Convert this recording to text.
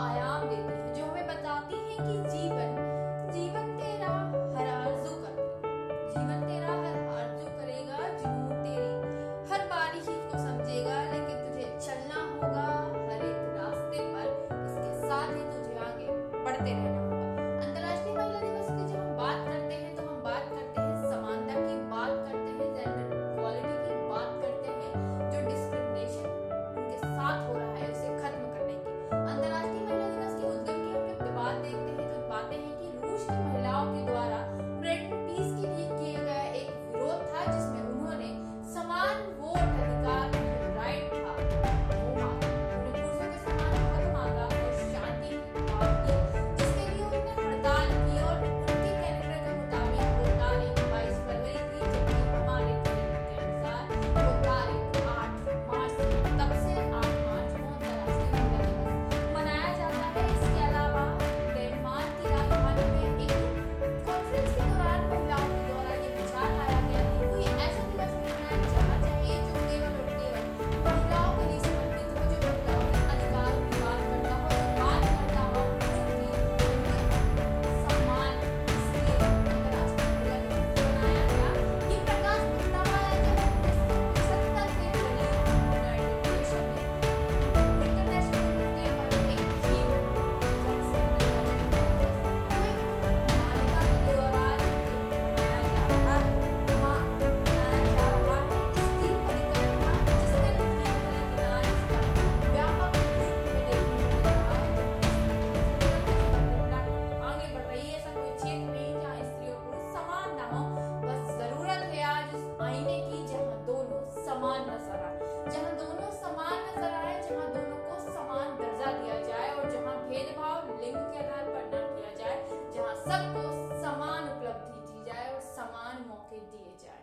आयाम देती है, जो हमें बताती है कि जीवन जीवन तेरा हर आरज़ू कर, जीवन तेरा हर आरज़ू करेगा, जुनून तेरी हर बारी ही को समझेगा, लेकिन तुझे चलना होगा हर एक रास्ते पर, इसके साथ ही तुझे आगे बढ़ते रहना सबको समान उपलब्धि दी जाए और समान मौके दिए जाए।